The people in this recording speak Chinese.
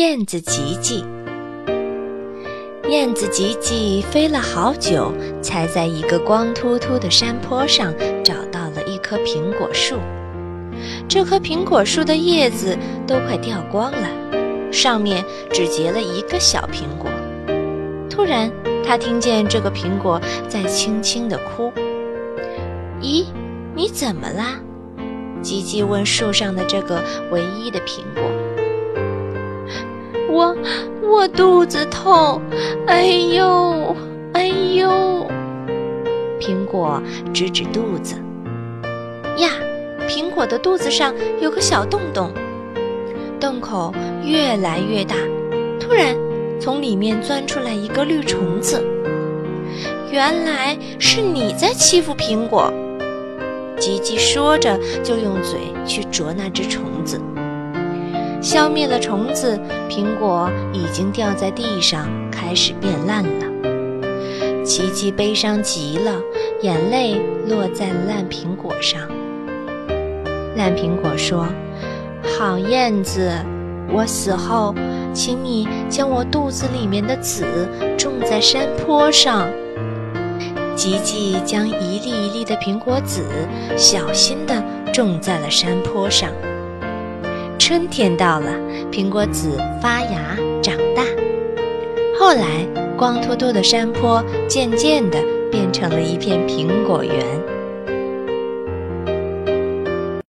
燕子吉吉。燕子吉吉飞了好久，才在一个光秃秃的山坡上找到了一棵苹果树。这棵苹果树的叶子都快掉光了，上面只结了一个小苹果。突然，他听见这个苹果在轻轻地哭。“咦，你怎么啦？”吉吉问树上的这个唯一的苹果。“我我肚子痛，哎呦哎呦！”苹果指指肚子。呀！苹果的肚子上有个小洞洞，洞口越来越大。突然，从里面钻出来一个绿虫子。原来是你在欺负苹果！吉吉说着，就用嘴去啄那只虫子。消灭了虫子，苹果已经掉在地上，开始变烂了。吉吉悲伤极了，眼泪落在烂苹果上。烂苹果说：“好燕子，我死后，请你将我肚子里面的籽种在山坡上。”吉吉将一粒一粒的苹果籽小心地种在了山坡上。春天到了，苹果籽发芽长大。后来，光秃秃的山坡渐渐地变成了一片苹果园。